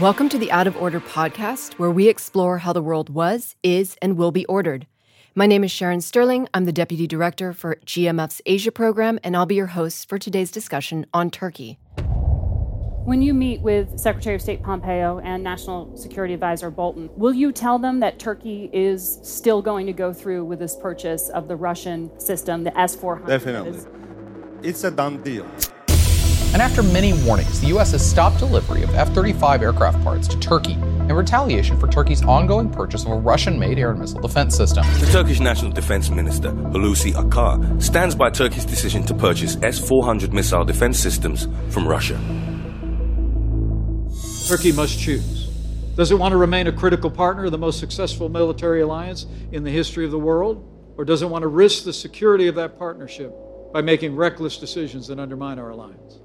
Welcome to the Out of Order podcast, where we explore how the world was, is, and will be ordered. My name is Sharon Sterling. I'm the Deputy Director for GMF's Asia program, and I'll be your host for today's discussion on Turkey. When you meet with Secretary of State Pompeo and National Security Advisor Bolton, will you tell them that Turkey is still going to go through with this purchase of the Russian system, the S 400? Definitely. It's a done deal. And after many warnings, the U.S. has stopped delivery of F 35 aircraft parts to Turkey in retaliation for Turkey's ongoing purchase of a Russian made air and missile defense system. The Turkish National Defense Minister, Hulusi Akar, stands by Turkey's decision to purchase S 400 missile defense systems from Russia. Turkey must choose. Does it want to remain a critical partner of the most successful military alliance in the history of the world? Or does it want to risk the security of that partnership by making reckless decisions that undermine our alliance?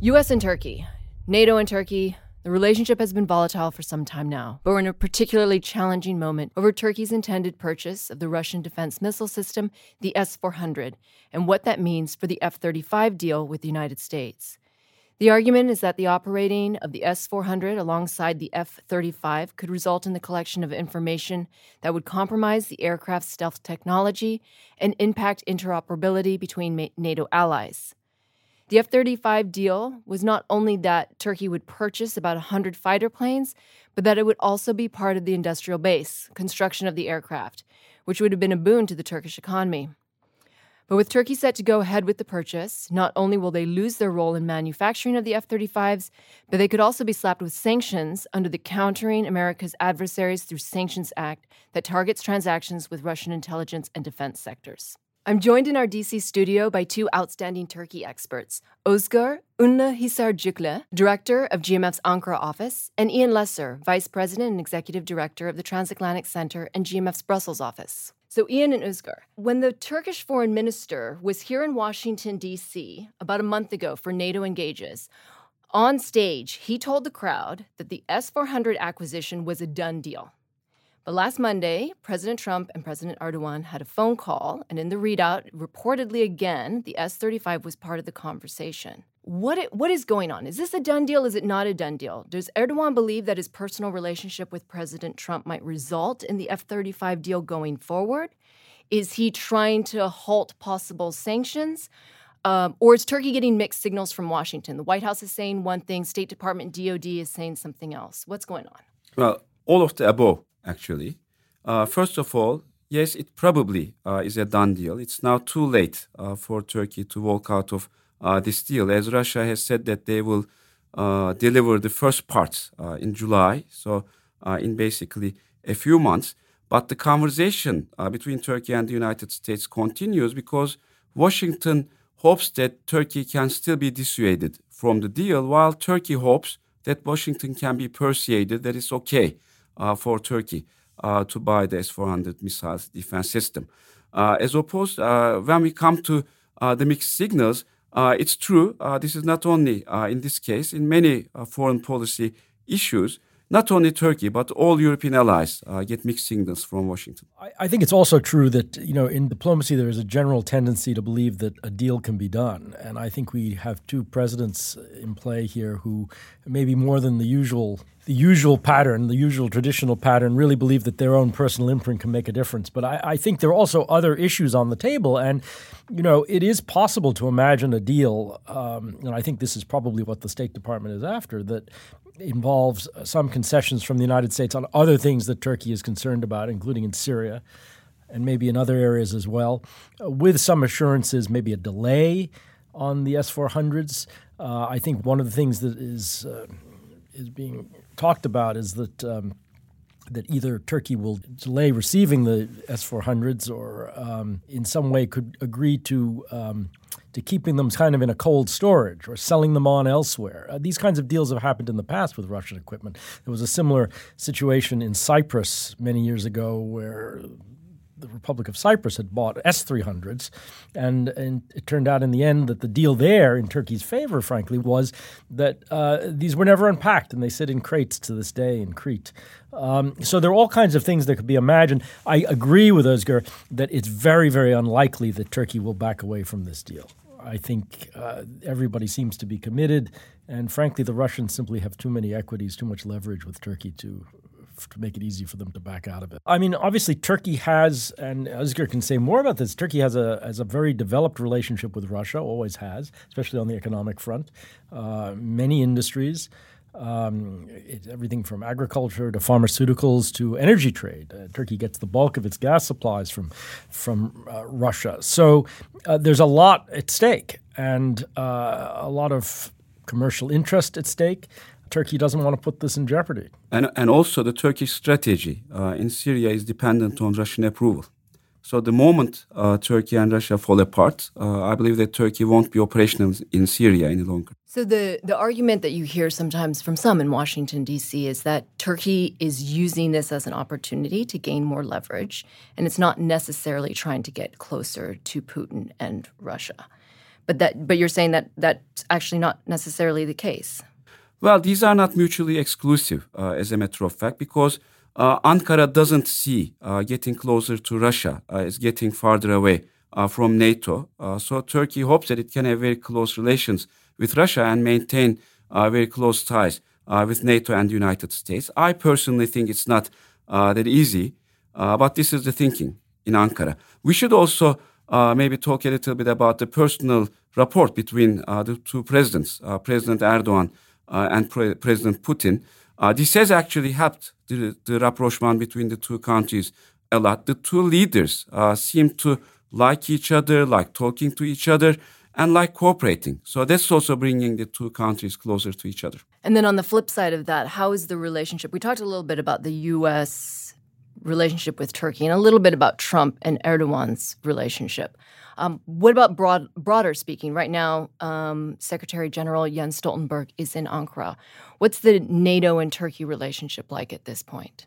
U.S. and Turkey, NATO and Turkey, the relationship has been volatile for some time now, but we're in a particularly challenging moment over Turkey's intended purchase of the Russian defense missile system, the S 400, and what that means for the F 35 deal with the United States. The argument is that the operating of the S 400 alongside the F 35 could result in the collection of information that would compromise the aircraft's stealth technology and impact interoperability between NATO allies. The F 35 deal was not only that Turkey would purchase about 100 fighter planes, but that it would also be part of the industrial base, construction of the aircraft, which would have been a boon to the Turkish economy. But with Turkey set to go ahead with the purchase, not only will they lose their role in manufacturing of the F 35s, but they could also be slapped with sanctions under the Countering America's Adversaries Through Sanctions Act that targets transactions with Russian intelligence and defense sectors. I'm joined in our DC studio by two outstanding Turkey experts Özgür Ünlühisarcıklı, Director of GMF's Ankara office, and Ian Lesser, Vice President and Executive Director of the Transatlantic Center and GMF's Brussels office. So, Ian and Özgür, when the Turkish foreign minister was here in Washington, D.C., about a month ago for NATO Engages, on stage, he told the crowd that the S 400 acquisition was a done deal. But last Monday, President Trump and President Erdogan had a phone call, and in the readout, reportedly again, the S 35 was part of the conversation. What, it, what is going on? Is this a done deal? Is it not a done deal? Does Erdogan believe that his personal relationship with President Trump might result in the F 35 deal going forward? Is he trying to halt possible sanctions? Um, or is Turkey getting mixed signals from Washington? The White House is saying one thing, State Department, DOD is saying something else. What's going on? Well, all of the above actually. Uh, first of all, yes, it probably uh, is a done deal. It's now too late uh, for Turkey to walk out of this deal, as Russia has said that they will uh, deliver the first parts uh, in July, so in basically a few months. But the conversation between Turkey and the United States continues because Washington hopes that Turkey can still be dissuaded from the deal, while Turkey hopes that Washington can be persuaded that it's okay uh, for Turkey uh, to buy the S-400 missiles defense system. Uh, as opposed, when we come to the mixed signals, Uh, it's true. Uh, this is not only uh, in this case in many foreign policy issues not only Turkey but all European allies uh, get mixed signals from Washington. I, I, think it's also true that you know in diplomacy there is a general tendency to believe that a deal can be done, and I think we have two presidents in play here who maybe more than the usual the usual pattern, the usual traditional pattern, really believe that their own personal imprint can make a difference. But I, I, think there are also other issues on the table. And, you know, it is possible to imagine a deal, um, and I think this is probably what the State Department is after, that involves some concessions from the United States on other things that Turkey is concerned about, including in Syria and maybe in other areas as well, uh, with some assurances, maybe a delay on the S 400s. Uh, I think one of the things that is, uh, is being talked about is that. Um, that either Turkey will delay receiving the S 400s or um, in some way could agree to um, to keeping them kind of in a cold storage or selling them on elsewhere. Uh, these kinds of deals have happened in the past with Russian equipment. There was a similar situation in Cyprus many years ago where the Republic of Cyprus had bought S 300s. And, and it turned out in the end that the deal there, in Turkey's favor, frankly, was that uh, these were never unpacked and they sit in crates to this day in Crete. Um, so there are all kinds of things that could be imagined. I agree with Özgür that it's very, very unlikely that Turkey will back away from this deal. I think uh, everybody seems to be committed, and frankly, the Russians simply have too many equities, too much leverage with Turkey to to make it easy for them to back out of it. I mean, obviously, Turkey has, and Özgür can say more about this. Turkey has a has a very developed relationship with Russia, always has, especially on the economic front. Uh, many industries. Um, everything from agriculture to pharmaceuticals to energy trade. Uh, Turkey gets the bulk of its gas supplies from from uh, Russia. So uh, there's a lot at stake and uh, a lot of commercial interest at stake. Turkey doesn't want to put this in jeopardy. And, and also, the Turkish strategy uh, in Syria is dependent on Russian approval. So the moment uh, Turkey and Russia fall apart, I believe that Turkey won't be operational in Syria any longer. So the the argument that you hear sometimes from some in Washington D.C. is that Turkey is using this as an opportunity to gain more leverage, and it's not necessarily trying to get closer to Putin and Russia. But that but you're saying that that's actually not necessarily the case. Well, these are not mutually exclusive, uh, as a matter of fact, because uh, Ankara doesn't see uh, getting closer to Russia uh, as getting farther away uh, from NATO. Uh, so Turkey hopes that it can have very close relations with Russia and maintain uh, very close ties uh, with NATO and the United States. I personally think it's not uh, that easy, but this is the thinking in Ankara. We should also maybe talk a little bit about the personal rapport between the two presidents, President Erdogan uh, and Pre- President Putin. Uh, this has actually helped the, the rapprochement between the two countries a lot. The two leaders uh, seem to like each other, like talking to each other, and like cooperating. So that's also bringing the two countries closer to each other. And then on the flip side of that, how is the relationship? We talked a little bit about the U.S. relationship with Turkey and a little bit about Trump and Erdogan's relationship. Um, what about broad, broader speaking? Right now, um, Secretary General Jens Stoltenberg is in Ankara. What's the NATO and Turkey relationship like at this point?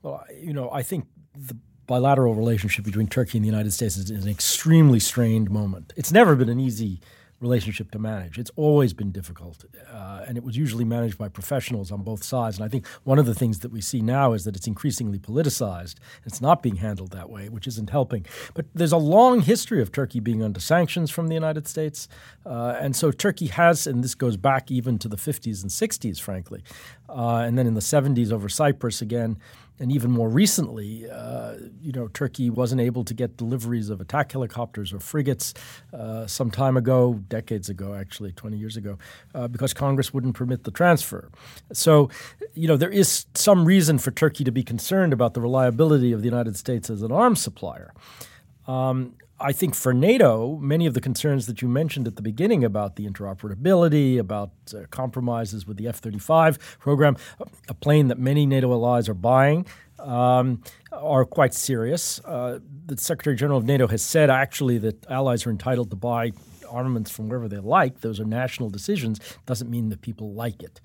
Well, you know, I think the bilateral relationship between Turkey and the United States is an extremely strained moment. It's never been an easy relationship to manage. It's always been difficult, uh, and it was usually managed by professionals on both sides. And I think one of the things that we see now is that it's increasingly politicized. It's not being handled that way, which isn't helping. But there's a long history of Turkey being under sanctions from the United States, uh, and so Turkey has, and this goes back even to the 50s and 60s, frankly, uh, and then in the 70s over Cyprus again and even more recently, uh, you know, Turkey wasn't able to get deliveries of attack helicopters or frigates uh, some time ago, decades ago, actually, 20 years ago, uh, because Congress wouldn't permit the transfer. So, you know, there is some reason for Turkey to be concerned about the reliability of the United States as an arms supplier. Um, I think for NATO, many of the concerns that you mentioned at the beginning about the interoperability, about uh, compromises with the F 35 program, a plane that many NATO allies are buying, um, are quite serious. Uh, the Secretary General of NATO has said actually that allies are entitled to buy armaments from wherever they like. Those are national decisions. Doesn't mean that people like it.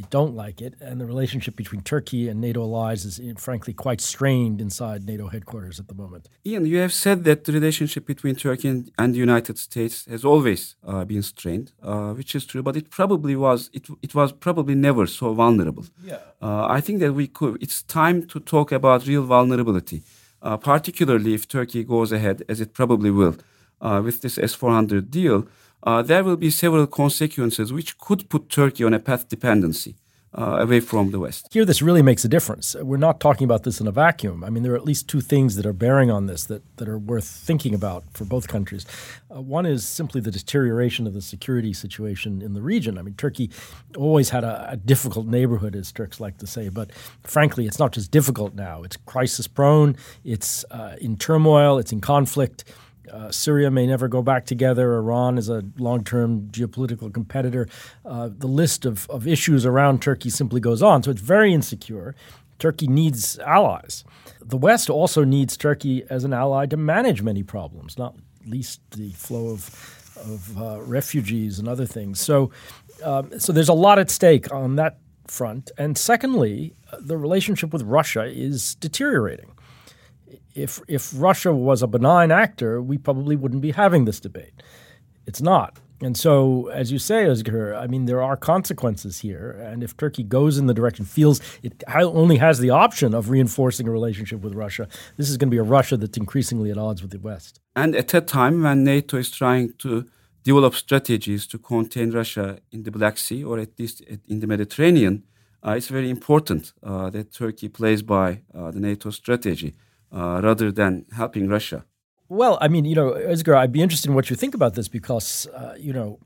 They don't like it, and the relationship between Turkey and NATO allies is, frankly, quite strained inside NATO headquarters at the moment. Ian, you have said that the relationship between Turkey and, and the United States has always uh, been strained, uh, which is true, but it probably was it, it was probably never so vulnerable. Yeah. Uh, I think that we could. It's time to talk about real vulnerability, uh, particularly if Turkey goes ahead, as it probably will, uh, with this S400 deal uh, there will be several consequences which could put Turkey on a path dependency. Uh, away from the West. Here, this really makes a difference. We're not talking about this in a vacuum. I mean, there are at least two things that are bearing on this that, that are worth thinking about for both countries. Uh, one is simply the deterioration of the security situation in the region. I mean, Turkey always had a, a difficult neighborhood, as Turks like to say, but frankly, it's not just difficult now. It's crisis prone, it's uh, in turmoil, it's in conflict. Uh, Syria may never go back together. Iran is a long term geopolitical competitor. Uh, the list of, of issues around Turkey simply goes on. So it's very insecure. Turkey needs allies. The West also needs Turkey as an ally to manage many problems, not least the flow of, of uh, refugees and other things. So, um, so there's a lot at stake on that front. And secondly, the relationship with Russia is deteriorating if if Russia was a benign actor, we probably wouldn't be having this debate. It's not. And so, as you say, Özgür, I mean, there are consequences here. And if Turkey goes in the direction, feels it only has the option of reinforcing a relationship with Russia, this is going to be a Russia that's increasingly at odds with the West. And at a time when NATO is trying to develop strategies to contain Russia in the Black Sea or at least in the Mediterranean, uh, it's very important uh, that Turkey plays by uh, the NATO strategy uh, rather than helping Russia. Well, I mean, you know, Özgür, I'd be interested in what you think about this because, uh, you know,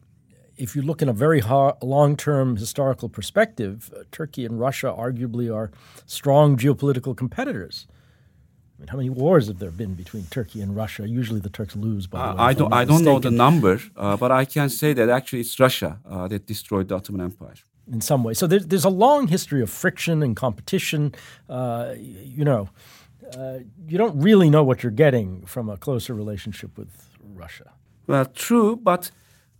if you look in a very long term historical perspective, uh, Turkey and Russia arguably are strong geopolitical competitors. I mean, how many wars have there been between Turkey and Russia? Usually the Turks lose, by the uh, way. I don't, I don't know the number, uh, but I can say that actually it's Russia uh, that destroyed the Ottoman Empire. In some way. So there's, there's a long history of friction and competition. Uh, you know, uh, you don't really know what you're getting from a closer relationship with Russia. Well, true, but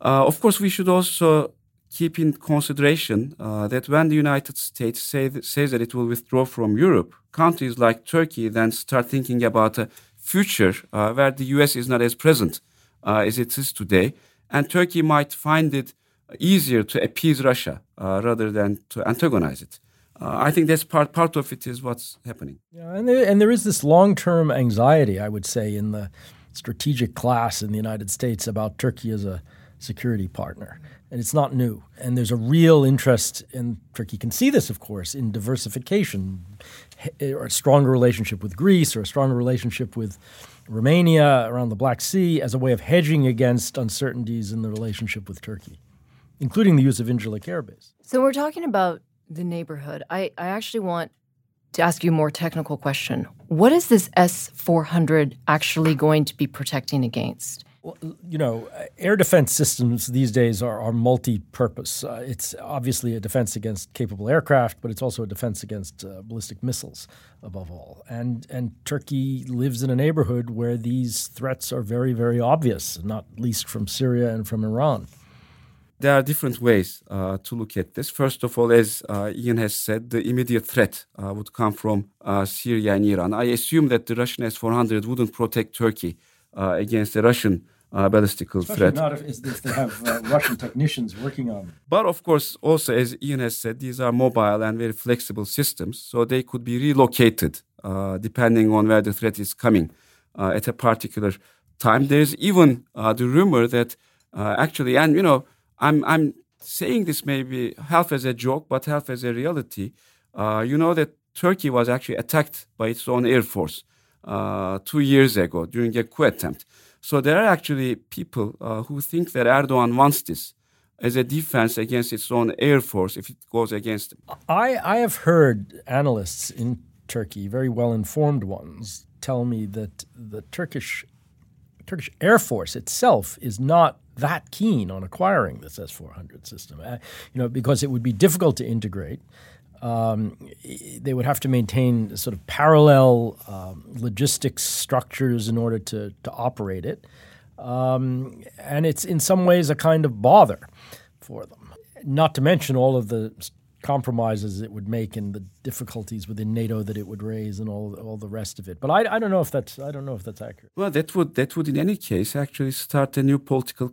uh, of course we should also keep in consideration uh, that when the United States say says that it will withdraw from Europe, countries like Turkey then start thinking about a future uh, where the U.S. is not as present uh, as it is today, and Turkey might find it easier to appease Russia rather than to antagonize it uh, I think that's part part of it is what's happening. Yeah, and there, and there is this long term anxiety, I would say, in the strategic class in the United States about Turkey as a security partner, and it's not new. And there's a real interest, and Turkey can see this, of course, in diversification, or a stronger relationship with Greece, or a stronger relationship with Romania around the Black Sea, as a way of hedging against uncertainties in the relationship with Turkey, including the use of Incirlik Air Base. So we're talking about the neighborhood, I, I actually want to ask you a more technical question. What is this S 400 actually going to be protecting against? Well, you know, air defense systems these days are, are multi purpose. Uh, it's obviously a defense against capable aircraft, but it's also a defense against uh, ballistic missiles, above all. And, and Turkey lives in a neighborhood where these threats are very, very obvious, not least from Syria and from Iran there are different ways uh, to look at this. First of all, as uh, Ian has said, the immediate threat uh, would come from uh, Syria and Iran. I assume that the Russian S 400 wouldn't protect Turkey uh, against the Russian uh, ballistical Especially threat. Not if, if they have Russian technicians working on them. But of course, also, as Ian has said, these are mobile and very flexible systems, so they could be relocated depending on where the threat is coming at a particular time. There's even the rumor that actually, and you know, I'm I'm saying this maybe half as a joke, but half as a reality. Uh, you know that Turkey was actually attacked by its own air force uh, two years ago during a coup attempt. So there are actually people uh, who think that Erdogan wants this as a defense against its own air force if it goes against him. I, I have heard analysts in Turkey, very well informed ones, tell me that the Turkish Turkish Air Force itself is not that keen on acquiring this S400 system, uh, you know, because it would be difficult to integrate. Um, they would have to maintain sort of parallel um, logistics structures in order to, to operate it. Um, and it's in some ways a kind of bother for them. Not to mention all of the compromises it would make and the difficulties within NATO that it would raise and all all the rest of it. But I, I don't know if that's I don't know if that's accurate. Well, that would that would in any case actually start a new political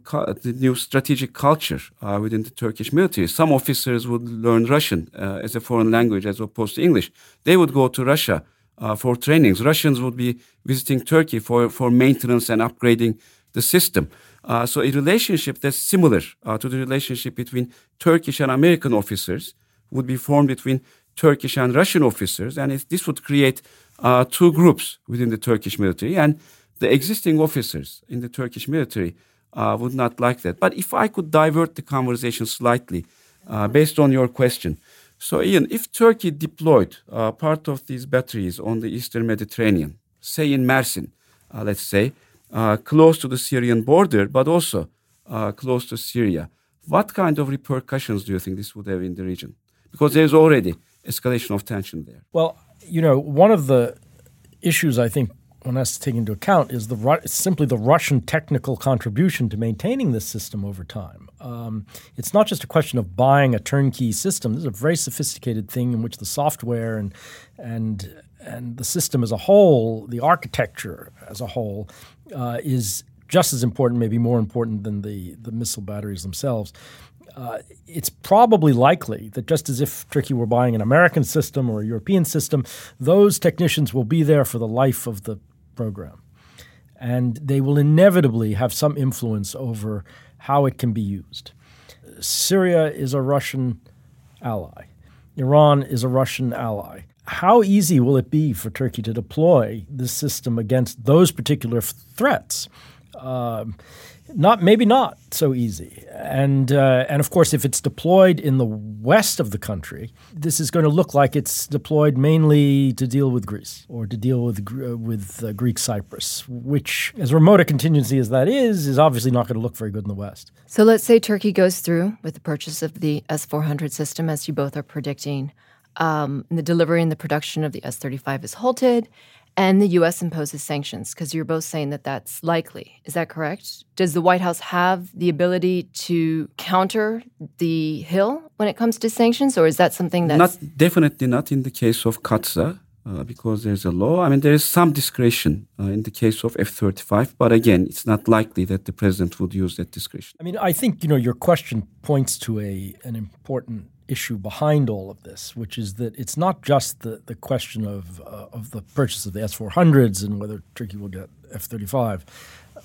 the new strategic culture uh, within the Turkish military. Some officers would learn Russian uh, as a foreign language as opposed to English. They would go to Russia uh, for trainings. Russians would be visiting Turkey for for maintenance and upgrading the system. Uh, so a relationship that's similar uh, to the relationship between Turkish and American officers would be formed between Turkish and Russian officers, and this would create uh, two groups within the Turkish military. And the existing officers in the Turkish military uh, would not like that. But if I could divert the conversation slightly, uh, based on your question, so Ian, if Turkey deployed uh, part of these batteries on the Eastern Mediterranean, say in Mersin, uh, let's say, uh, close to the Syrian border, but also close to Syria, what kind of repercussions do you think this would have in the region? Because there's already escalation of tension there. Well, you know, one of the issues I think one has to take into account is the simply the Russian technical contribution to maintaining this system over time. Um, it's not just a question of buying a turnkey system. This is a very sophisticated thing in which the software and and and the system as a whole, the architecture as a whole, uh, is just as important, maybe more important than the the missile batteries themselves. Uh, it's probably likely that just as if Turkey were buying an American system or a European system, those technicians will be there for the life of the program. And they will inevitably have some influence over how it can be used. Syria is a Russian ally. Iran is a Russian ally. How easy will it be for Turkey to deploy this system against those particular f- threats? Um, not maybe not so easy, and uh, and of course, if it's deployed in the west of the country, this is going to look like it's deployed mainly to deal with Greece or to deal with uh, with uh, Greek Cyprus, which, as remote a contingency as that is, is obviously not going to look very good in the west. So let's say Turkey goes through with the purchase of the S four hundred system, as you both are predicting. Um, the delivery and the production of the F thirty five is halted, and the U.S. imposes sanctions because you're both saying that that's likely. Is that correct? Does the White House have the ability to counter the Hill when it comes to sanctions, or is that something that's not definitely not in the case of CAATSA uh, because there's a law. I mean, there is some discretion uh, in the case of F-35, but again, it's not likely that the president would use that discretion. I mean, I think you know your question points to a an important issue behind all of this, which is that it's not just the, the question of, uh, of the purchase of the S 400s and whether Turkey will get F 35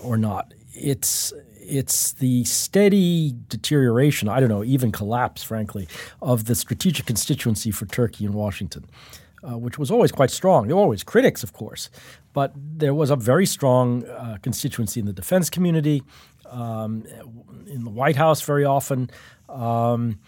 or not. It's, it's the steady deterioration, I don't know, even collapse, frankly, of the strategic constituency for Turkey in Washington. Uh, which was always quite strong. There were always critics, of course, but there was a very strong uh, constituency in the defense community, um, in the White House very often. Um,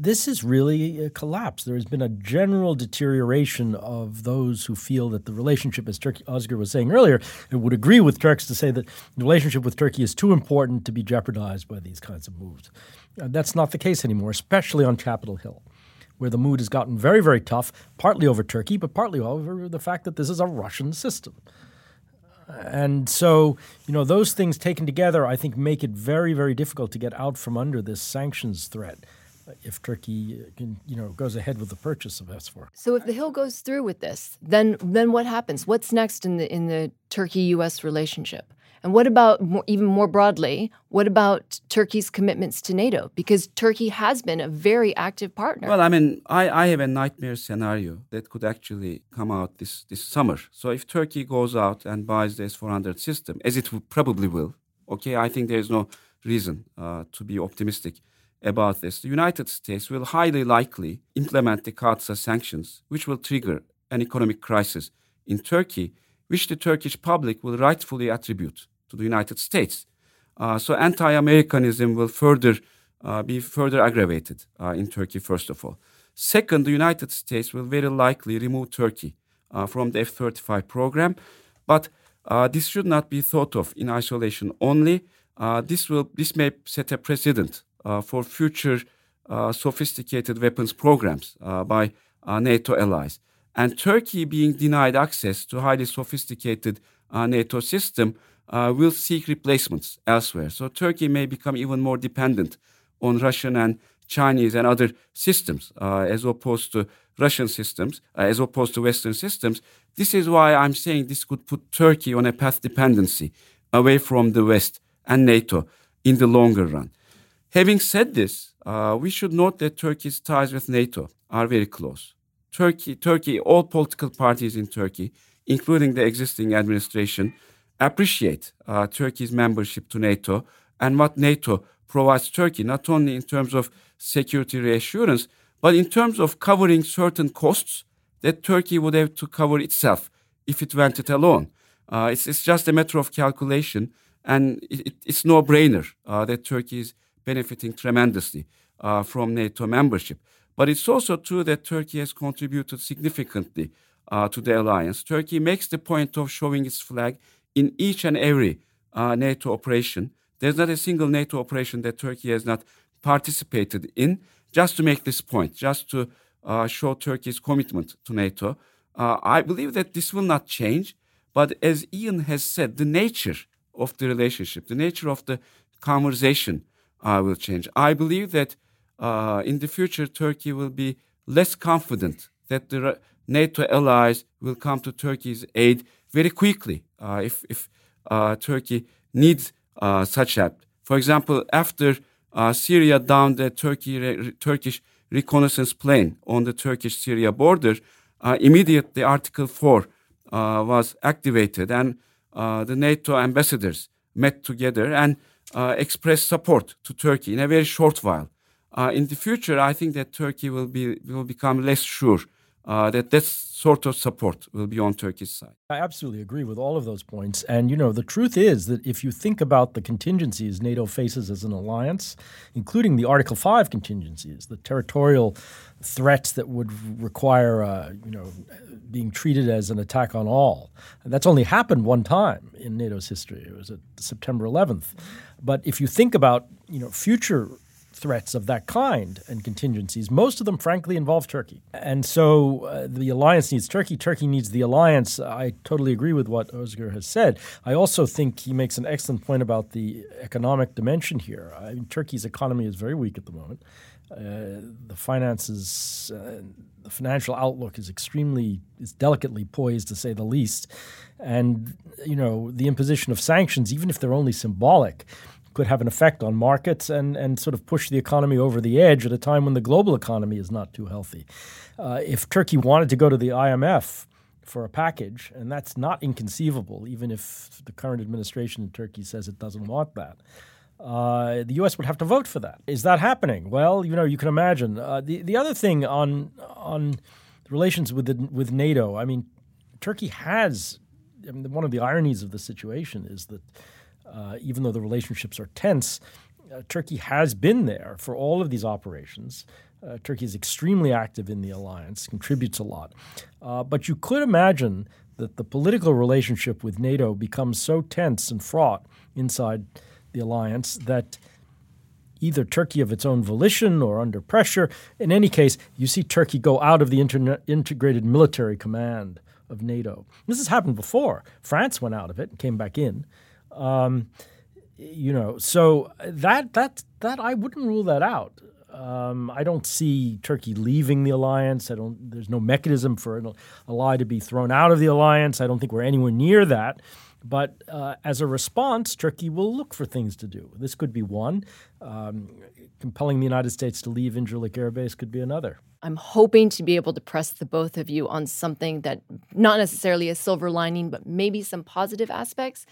this is really a collapse. There has been a general deterioration of those who feel that the relationship, as Turkey, Özgür was saying earlier, would agree with Turks to say that the relationship with Turkey is too important to be jeopardized by these kinds of moves. Uh, that's not the case anymore, especially on Capitol Hill, where the mood has gotten very, very tough, partly over Turkey, but partly over the fact that this is a Russian system. And so, you know, those things taken together, I think, make it very, very difficult to get out from under this sanctions threat if Turkey can, you know, goes ahead with the purchase of S4. So if the Hill goes through with this, then then what happens? What's next in the in the Turkey-U.S. relationship? And what about more, even more broadly? What about Turkey's commitments to NATO? Because Turkey has been a very active partner. Well, I mean, I, I have a nightmare scenario that could actually come out this, this summer. So if Turkey goes out and buys the S-400 system, as it probably will, okay, I think there is no reason uh, to be optimistic about this, the United States will highly likely implement the CAATSA sanctions, which will trigger an economic crisis in Turkey, which the Turkish public will rightfully attribute to the United States. Uh, so anti-Americanism will further uh, be further aggravated uh, in Turkey, first of all. Second, the United States will very likely remove Turkey uh, from the F-35 program, but uh, this should not be thought of in isolation only. Uh, this will this may set a precedent for future uh, sophisticated weapons programs uh, by NATO allies. And Turkey being denied access to highly sophisticated NATO system will seek replacements elsewhere. So Turkey may become even more dependent on Russian and Chinese and other systems uh, as opposed to Russian systems, uh, as opposed to Western systems. This is why I'm saying this could put Turkey on a path dependency away from the West and NATO in the longer run. Having said this, uh, we should note that Turkey's ties with NATO are very close. Turkey, Turkey, all political parties in Turkey, including the existing administration, appreciate uh, Turkey's membership to NATO and what NATO provides Turkey, not only in terms of security reassurance, but in terms of covering certain costs that Turkey would have to cover itself if it went it alone. Uh, it's, it's, just a matter of calculation, and it, it, it's no brainer uh, that Turkey is benefiting tremendously uh, from NATO membership. But it's also true that Turkey has contributed significantly uh, to the alliance. Turkey makes the point of showing its flag in each and every uh, NATO operation. There's not a single NATO operation that Turkey has not participated in. Just to make this point, just to uh, show Turkey's commitment to NATO, uh, I believe that this will not change. But as Ian has said, the nature of the relationship, the nature of the conversation uh, will change. I believe that uh, in the future, Turkey will be less confident that the NATO allies will come to Turkey's aid very quickly uh, if, if uh, Turkey needs uh, such help. For example, after Syria downed the Turkey, re- Turkish reconnaissance plane on the Turkish-Syria border, immediately Article 4 was activated and the NATO ambassadors met together and uh, expressed support to Turkey in a very short while. Uh, in the future, I think that Turkey will be will become less sure uh, that that sort of support will be on Turkey's side. I absolutely agree with all of those points. And, you know, the truth is that if you think about the contingencies NATO faces as an alliance, including the Article 5 contingencies, the territorial threats that would require, uh, you know, being treated as an attack on all. And that's only happened one time in NATO's history. It was at September 11th. But if you think about, you know, future threats of that kind and contingencies, most of them, frankly, involve Turkey. And so uh, the alliance needs Turkey. Turkey needs the alliance. I totally agree with what Özgür has said. I also think he makes an excellent point about the economic dimension here. I mean, Turkey's economy is very weak at the moment. Uh, the finances, uh, the financial outlook is extremely, is delicately poised to say the least. And, you know, the imposition of sanctions, even if they're only symbolic, could have an effect on markets and, and sort of push the economy over the edge at a time when the global economy is not too healthy. Uh, if Turkey wanted to go to the IMF for a package, and that's not inconceivable, even if the current administration in Turkey says it doesn't want that. Uh, the U.S. would have to vote for that. Is that happening? Well, you know, you can imagine. Uh, the the other thing on on relations with the, with NATO, I mean, Turkey has. I mean, one of the ironies of the situation is that uh, even though the relationships are tense, uh, Turkey has been there for all of these operations. Uh, Turkey is extremely active in the alliance, contributes a lot. Uh, but you could imagine that the political relationship with NATO becomes so tense and fraught inside the alliance that either Turkey of its own volition or under pressure, in any case, you see Turkey go out of the interna- integrated military command of NATO. This has happened before. France went out of it and came back in. Um, you know, so that that that I wouldn't rule that out. Um, I don't see Turkey leaving the alliance. I don't. There's no mechanism for an ally to be thrown out of the alliance. I don't think we're anywhere near that. But uh, as a response, Turkey will look for things to do. This could be one. Um, compelling the United States to leave Incirlik Air Base could be another. I'm hoping to be able to press the both of you on something that not necessarily a silver lining, but maybe some positive aspects.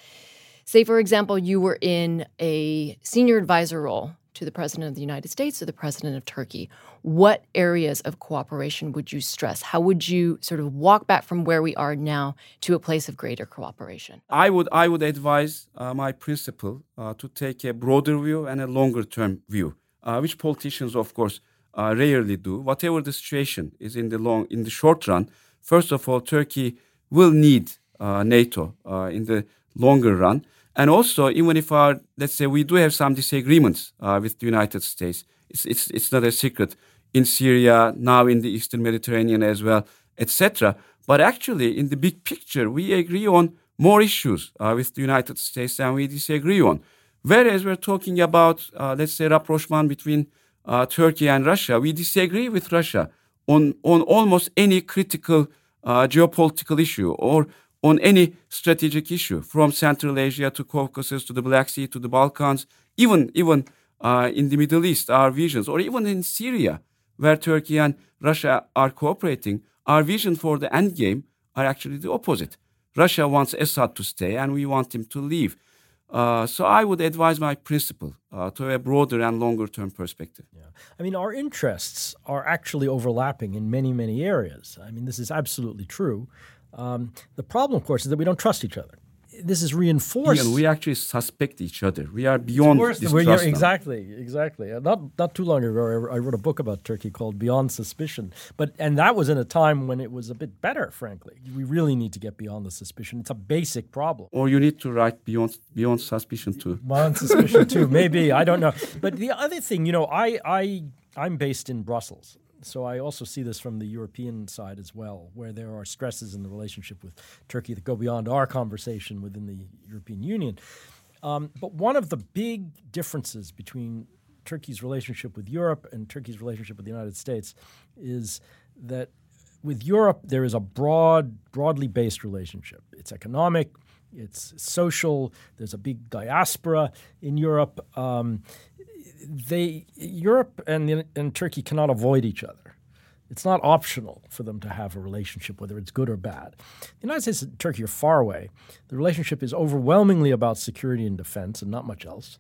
Say, for example, you were in a senior advisor role to the President of the United States or the President of Turkey. What areas of cooperation would you stress? How would you sort of walk back from where we are now to a place of greater cooperation? I would, I would advise uh, my principal uh, to take a broader view and a longer term view, uh, which politicians, of course, uh, rarely do. Whatever the situation is in the long, in the short run, first of all, Turkey will need uh, NATO uh, in the longer run. And also, even if our, let's say we do have some disagreements uh, with the United States, it's, it's, it's not a secret in Syria, now in the Eastern Mediterranean as well, etc. But actually, in the big picture, we agree on more issues uh, with the United States than we disagree on. Whereas we're talking about, uh, let's say, rapprochement between uh, Turkey and Russia, we disagree with Russia on, on almost any critical uh, geopolitical issue or on any strategic issue, from Central Asia to Caucasus to the Black Sea to the Balkans, even even uh, in the Middle East, our visions, or even in Syria, where Turkey and Russia are cooperating, our vision for the end game are actually the opposite. Russia wants Assad to stay, and we want him to leave. Uh, so I would advise my principal uh, to a broader and longer term perspective. Yeah. I mean, our interests are actually overlapping in many, many areas. I mean, this is absolutely true. Um, the problem, of course, is that we don't trust each other. This is reinforced. Ian, we actually suspect each other. We are beyond distrust. exactly, exactly. Uh, not not too long ago, I wrote a book about Turkey called Beyond Suspicion. But and that was in a time when it was a bit better. Frankly, we really need to get beyond the suspicion. It's a basic problem. Or you need to write beyond beyond suspicion too. Beyond suspicion too. Maybe I don't know. But the other thing, you know, I I I'm based in Brussels so I also see this from the European side as well, where there are stresses in the relationship with Turkey that go beyond our conversation within the European Union. Um, but one of the big differences between Turkey's relationship with Europe and Turkey's relationship with the United States is that with Europe there is a broad, broadly based relationship. It's economic, it's social. There's a big diaspora in Europe. Um, they Europe and and Turkey cannot avoid each other. It's not optional for them to have a relationship, whether it's good or bad. The United States and Turkey are far away. The relationship is overwhelmingly about security and defense, and not much else.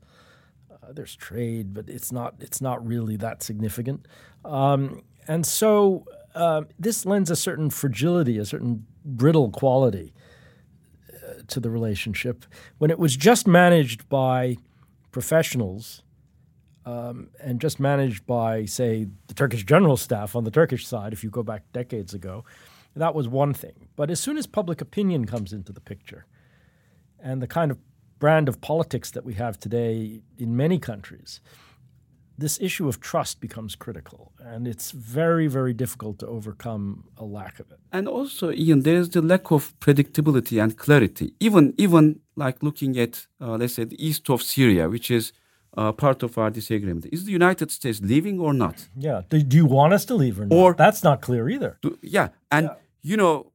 Uh, there's trade, but it's not it's not really that significant. Um, and so uh, this lends a certain fragility, a certain brittle quality uh, to the relationship. When it was just managed by professionals um, and just managed by, say, the Turkish general staff on the Turkish side, if you go back decades ago, that was one thing. But as soon as public opinion comes into the picture and the kind of brand of politics that we have today in many countries, this issue of trust becomes critical, and it's very, very difficult to overcome a lack of it. And also, Ian, there's the lack of predictability and clarity. Even, even like looking at, uh, let's say, the east of Syria, which is uh, part of our disagreement. Is the United States leaving or not? Yeah. Do, you want us to leave or not? Or, That's not clear either. Do, yeah. And, yeah. you know,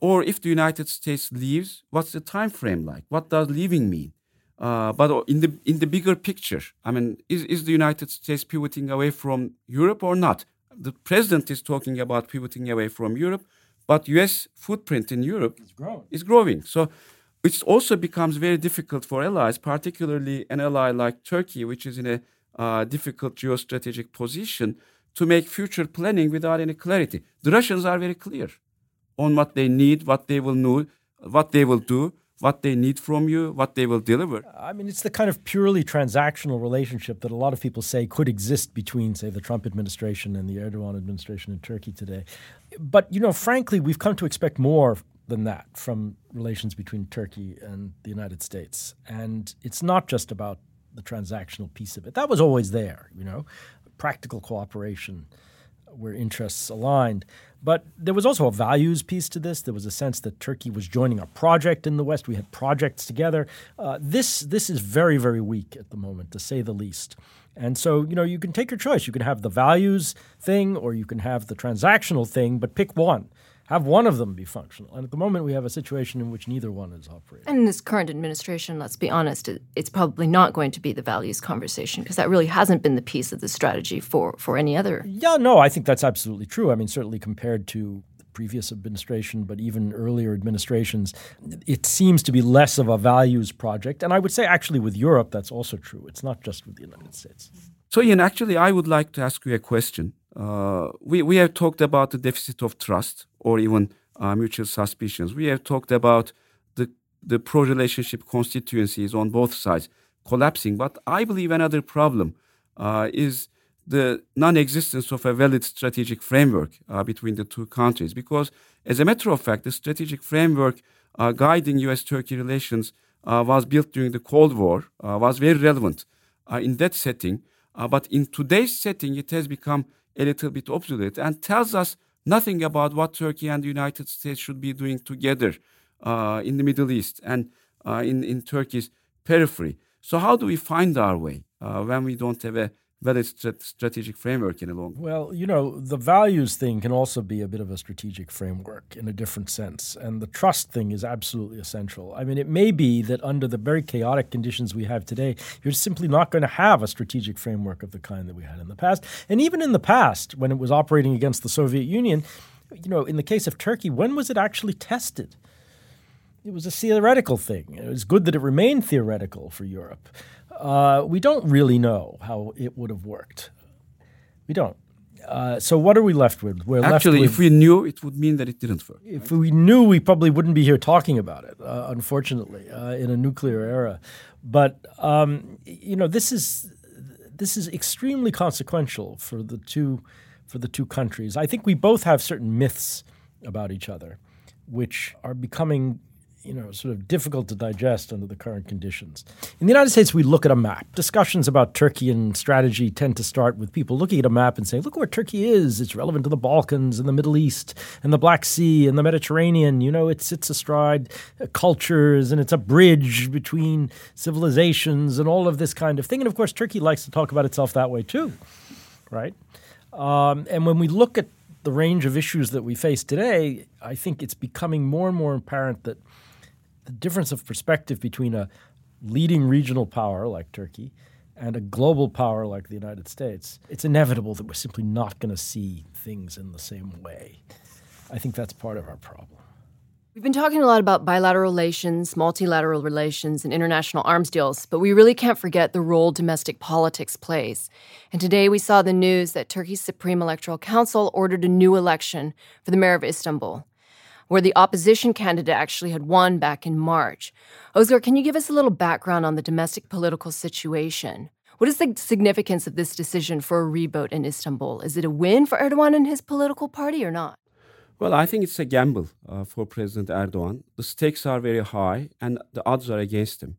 or if the United States leaves, what's the time frame like? What does leaving mean? Uh, but in the in the bigger picture, I mean, is, is the United States pivoting away from Europe or not? The president is talking about pivoting away from Europe, but U.S. footprint in Europe growing. is growing. So it also becomes very difficult for allies, particularly an ally like Turkey, which is in a uh, difficult geostrategic position, to make future planning without any clarity. The Russians are very clear on what they need, what they will know, what they will do what they need from you, what they will deliver. I mean, it's the kind of purely transactional relationship that a lot of people say could exist between, say, the Trump administration and the Erdogan administration in Turkey today. But, you know, frankly, we've come to expect more than that from relations between Turkey and the United States. And it's not just about the transactional piece of it. That was always there, you know, practical cooperation where interests aligned. But there was also a values piece to this. There was a sense that Turkey was joining a project in the West. We had projects together. Uh, this this is very very weak at the moment, to say the least. And so you know you can take your choice. You can have the values thing, or you can have the transactional thing, but pick one have one of them be functional. And at the moment, we have a situation in which neither one is operating. And in this current administration, let's be honest, it's probably not going to be the values conversation because that really hasn't been the piece of the strategy for, for any other. Yeah, no, I think that's absolutely true. I mean, certainly compared to the previous administration, but even earlier administrations, it seems to be less of a values project. And I would say, actually, with Europe, that's also true. It's not just with the United States. So, Ian, actually, I would like to ask you a question. Uh, we, we have talked about the deficit of trust or even uh, mutual suspicions. We have talked about the, the pro relationship constituencies on both sides collapsing. But I believe another problem uh, is the non existence of a valid strategic framework uh, between the two countries. Because, as a matter of fact, the strategic framework uh, guiding US Turkey relations was built during the Cold War, was very relevant in that setting. but in today's setting, it has become a little bit obsolete and tells us nothing about what Turkey and the United States should be doing together uh, in the Middle East and uh, in, in Turkey's periphery. So, how do we find our way uh, when we don't have a valid st- strategic framework in a longer? Well, you know, the values thing can also be a bit of a strategic framework in a different sense. And the trust thing is absolutely essential. I mean, it may be that under the very chaotic conditions we have today, you're simply not going to have a strategic framework of the kind that we had in the past. And even in the past, when it was operating against the Soviet Union, you know, in the case of Turkey, when was it actually tested? It was a theoretical thing. It was good that it remained theoretical for Europe. Uh, we don't really know how it would have worked. We don't. Uh, so what are we left with? We're Actually, with, if we knew, it would mean that it didn't work. If right? we knew, we probably wouldn't be here talking about it. Uh, unfortunately, uh, in a nuclear era, but um, you know, this is this is extremely consequential for the two for the two countries. I think we both have certain myths about each other, which are becoming you know, sort of difficult to digest under the current conditions. In the United States, we look at a map. Discussions about Turkey and strategy tend to start with people looking at a map and saying, look where Turkey is. It's relevant to the Balkans and the Middle East and the Black Sea and the Mediterranean. You know, it sits astride cultures and it's a bridge between civilizations and all of this kind of thing. And of course, Turkey likes to talk about itself that way too, right? Um, and when we look at the range of issues that we face today, I think it's becoming more and more apparent that the difference of perspective between a leading regional power like Turkey and a global power like the United States, it's inevitable that we're simply not going to see things in the same way. I think that's part of our problem. We've been talking a lot about bilateral relations, multilateral relations, and international arms deals, but we really can't forget the role domestic politics plays. And today we saw the news that Turkey's Supreme Electoral Council ordered a new election for the mayor of Istanbul where the opposition candidate actually had won back in March. Özgür, can you give us a little background on the domestic political situation? What is the significance of this decision for a revote in Istanbul? Is it a win for Erdogan and his political party or not? Well, I think it's a gamble uh, for President Erdogan. The stakes are very high and the odds are against him.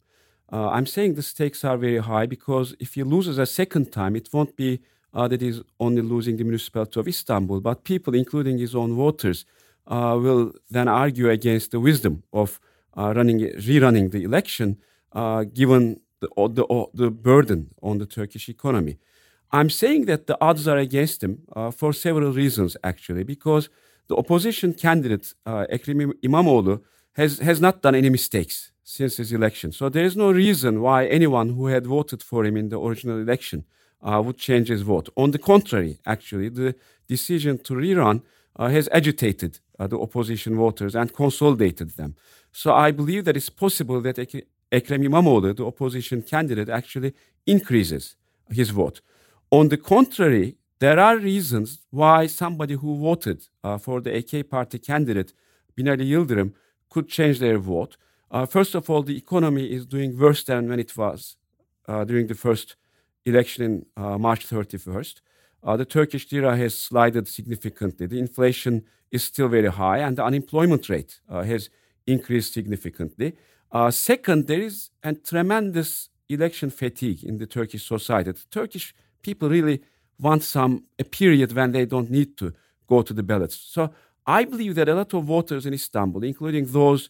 Uh, I'm saying the stakes are very high because if he loses a second time, it won't be uh, that he's only losing the municipality of Istanbul, but people, including his own voters, uh, will then argue against the wisdom of uh, running rerunning the election, uh, given the, the, the burden on the Turkish economy. I'm saying that the odds are against him uh, for several reasons, actually, because the opposition candidate, uh, Ekrem İmamoğlu, has, has not done any mistakes since his election. So there is no reason why anyone who had voted for him in the original election uh, would change his vote. On the contrary, actually, the decision to rerun uh, has agitated uh, the opposition voters and consolidated them. So I believe that it's possible that Ek- Ekrem İmamoğlu, the opposition candidate, actually increases his vote. On the contrary, there are reasons why somebody who voted uh, for the AK party candidate, Binali Yildirim, could change their vote. Uh, first of all, the economy is doing worse than when it was uh, during the first election in uh, March 31st. Uh, the Turkish lira has slided significantly. The inflation is still very high, and the unemployment rate uh, has increased significantly. Uh, second, there is a tremendous election fatigue in the Turkish society. The Turkish people really want some a period when they don't need to go to the ballots. So I believe that a lot of voters in Istanbul, including those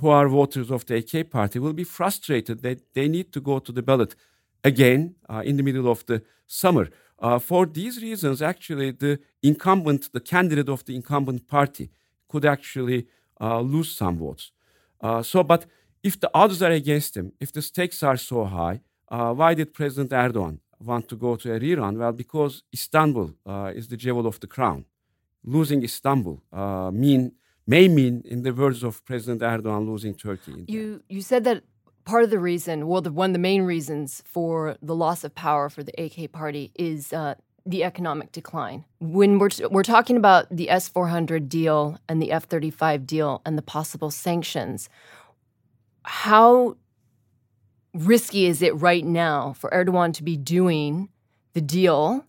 who are voters of the AK party, will be frustrated that they need to go to the ballot again uh, in the middle of the summer. Uh, for these reasons, actually, the incumbent, the candidate of the incumbent party, could actually uh, lose some votes. Uh, so, but if the odds are against him, if the stakes are so high, uh, why did President Erdogan want to go to a rerun? Well, because Istanbul uh, is the jewel of the crown. Losing Istanbul uh, mean may mean, in the words of President Erdogan, losing Turkey. You you said that part of the reason, well, the, one of the main reasons for the loss of power for the AK party is uh, the economic decline. When we're, we're talking about the S 400 deal and the F 35 deal and the possible sanctions, how risky is it right now for Erdogan to be doing the deal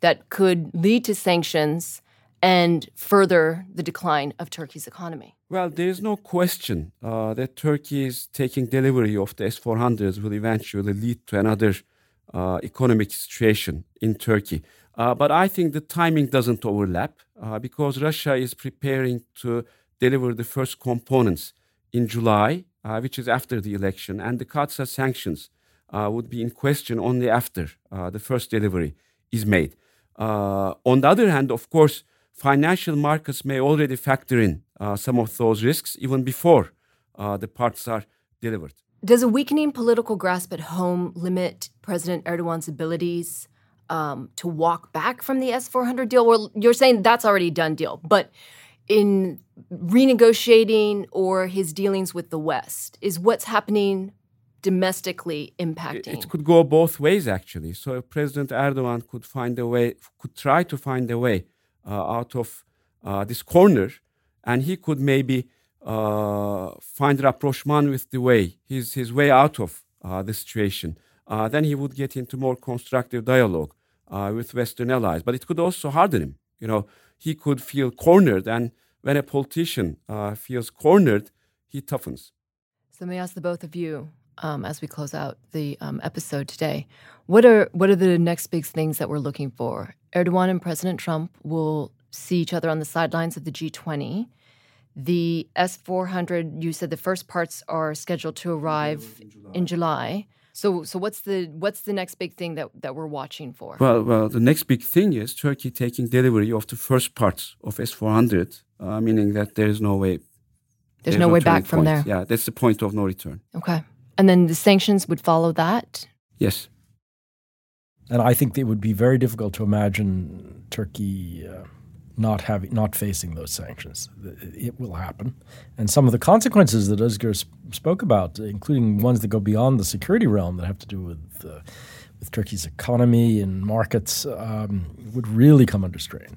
that could lead to sanctions and further the decline of Turkey's economy? Well, there is no question uh, that Turkey's taking delivery of the S 400s will eventually lead to another uh, economic situation in Turkey. Uh, but I think the timing doesn't overlap uh, because Russia is preparing to deliver the first components in July, uh, which is after the election, and the CAATSA sanctions uh, would be in question only after the first delivery is made. on the other hand, of course, financial markets may already factor in uh, some of those risks even before uh, the parts are delivered. Does a weakening political grasp at home limit President Erdogan's abilities um, to walk back from the S 400 deal? Well, you're saying that's already a done deal, but in renegotiating or his dealings with the West, is what's happening domestically impacting? It could go both ways, actually. So President Erdogan could find a way, could try to find a way out of uh, this corner, and he could maybe uh, find rapprochement with the way his his way out of the situation. then he would get into more constructive dialogue with Western allies. But it could also harden him. You know, he could feel cornered, and when a politician feels cornered, he toughens. So let me ask the both of you um, as we close out the um, episode today. What are what are the next big things that we're looking for? Erdogan and President Trump will see each other on the sidelines of the G20. The S four hundred, you said the first parts are scheduled to arrive in July. in July. So, so what's the what's the next big thing that, that we're watching for? Well, well, the next big thing is Turkey taking delivery of the first parts of S four hundred, uh, meaning that there is no way. There's, there's no, no, way back from point. there. Yeah, that's the point of no return. Okay, and then the sanctions would follow that. Yes. And I think it would be very difficult to imagine Turkey. Uh, not having not facing those sanctions. It will happen, and some of the consequences that Özgür spoke about, including ones that go beyond the security realm that have to do with uh, with Turkey's economy and markets, um, would really come under strain.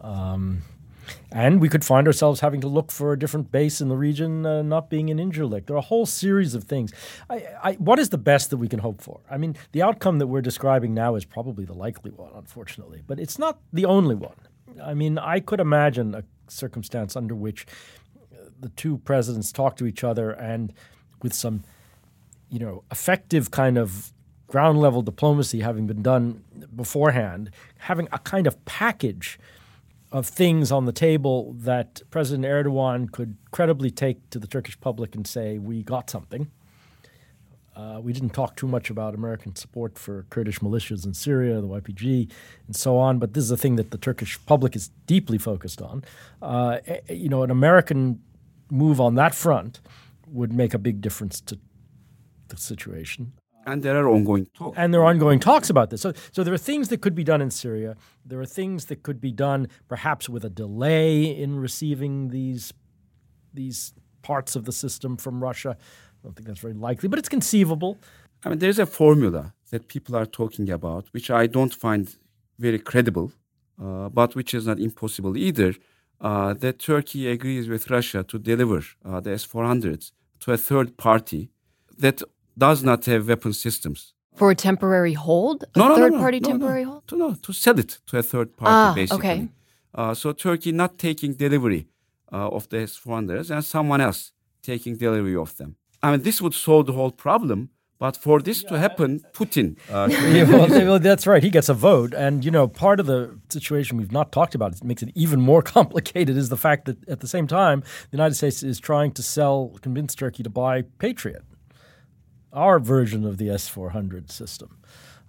Um, and we could find ourselves having to look for a different base in the region, uh, not being in Incirlik. There are a whole series of things. I, I, what is the best that we can hope for? I mean, the outcome that we're describing now is probably the likely one, unfortunately, but it's not the only one. I mean, I could imagine a circumstance under which the two presidents talk to each other and with some, you know, effective kind of ground level diplomacy having been done beforehand, having a kind of package of things on the table that President Erdogan could credibly take to the Turkish public and say, we got something. Uh, we didn't talk too much about American support for Kurdish militias in Syria, the YPG, and so on. But this is a thing that the Turkish public is deeply focused on. Uh, eh, eh, you know, an American move on that front would make a big difference to the situation. And there are ongoing talks. And there are ongoing talks about this. So, so there are things that could be done in Syria. There are things that could be done perhaps with a delay in receiving these these parts of the system from Russia. I don't think that's very likely, but it's conceivable. I mean, there's a formula that people are talking about, which I don't find very credible, uh, but which is not impossible either. Uh, that Turkey agrees with Russia to deliver uh, the S 400s to a third party that does not have weapon systems. For a temporary hold? A no, no, third no, no, party no, temporary no. hold? To, no, to sell it to a third party, ah, basically. Okay. Uh, so Turkey not taking delivery uh, of the S 400s and someone else taking delivery of them. I mean, this would solve the whole problem. But for this to happen, Putin. Uh, yeah, well, well, that's right. He gets a vote. And, you know, part of the situation we've not talked about, it makes it even more complicated, is the fact that at the same time, the United States is trying to sell, convince Turkey to buy Patriot, our version of the S 400 system.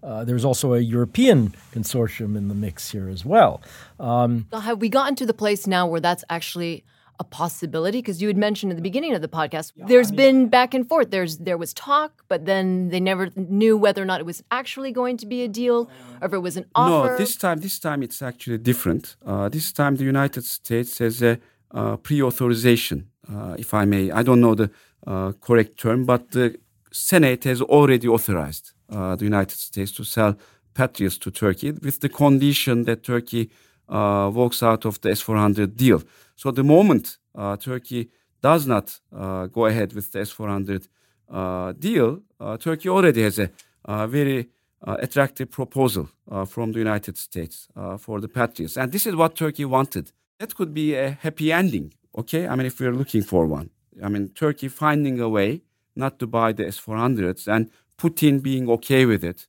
Uh, there's also a European consortium in the mix here as well. Um, have we gotten to the place now where that's actually a possibility? Because you had mentioned at the beginning of the podcast, yeah, there's I mean, been back and forth. There's there was talk, but then they never knew whether or not it was actually going to be a deal or if it was an offer. No, this time this time it's actually different. Uh, this time the United States has a uh, pre-authorization, uh, if I may. I don't know the uh, correct term, but the Senate has already authorized uh, the United States to sell Patriots to Turkey with the condition that Turkey uh, walks out of the S-400 deal. So the moment uh, Turkey does not uh, go ahead with the S-400 uh, deal, uh, Turkey already has a very attractive proposal from the United States for the Patriots. And this is what Turkey wanted. That could be a happy ending, okay? I mean, if we're looking for one. I mean, Turkey finding a way not to buy the S-400s and Putin being okay with it.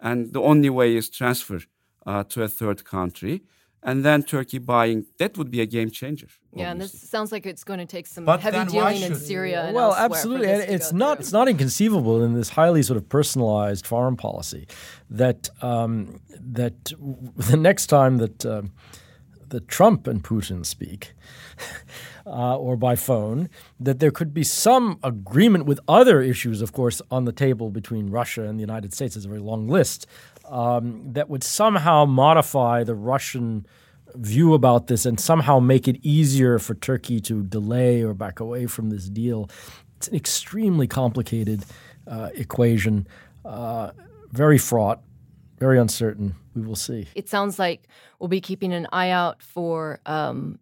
And the only way is transfer uh, to a third country and then Turkey buying, that would be a game changer. Yeah, and this sounds like it's going to take some but heavy dealing in Syria. And well, absolutely, and it's not it's not inconceivable in this highly sort of personalized foreign policy that um, that the next time that. Uh, that Trump and Putin speak, uh, or by phone, that there could be some agreement with other issues, of course, on the table between Russia and the United States. It's a very long list um, that would somehow modify the Russian view about this and somehow make it easier for Turkey to delay or back away from this deal. It's an extremely complicated uh, equation, uh, very fraught, very uncertain. We will see. It sounds like we'll be keeping an eye out for. Um,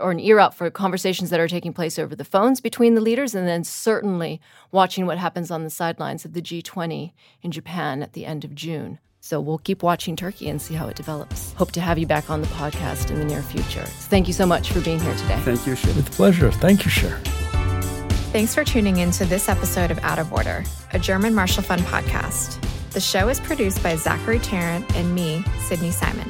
or an ear out for conversations that are taking place over the phones between the leaders, and then certainly watching what happens on the sidelines of the G20 in Japan at the end of June. So we'll keep watching Turkey and see how it develops. Hope to have you back on the podcast in the near future. So thank you so much for being here today. Thank you, Cher. With pleasure. Thank you, Cher. Thanks for tuning in to this episode of Out of Order, a German Marshall Fund podcast. The show is produced by Zachary Tarrant and me, Sydney Simon.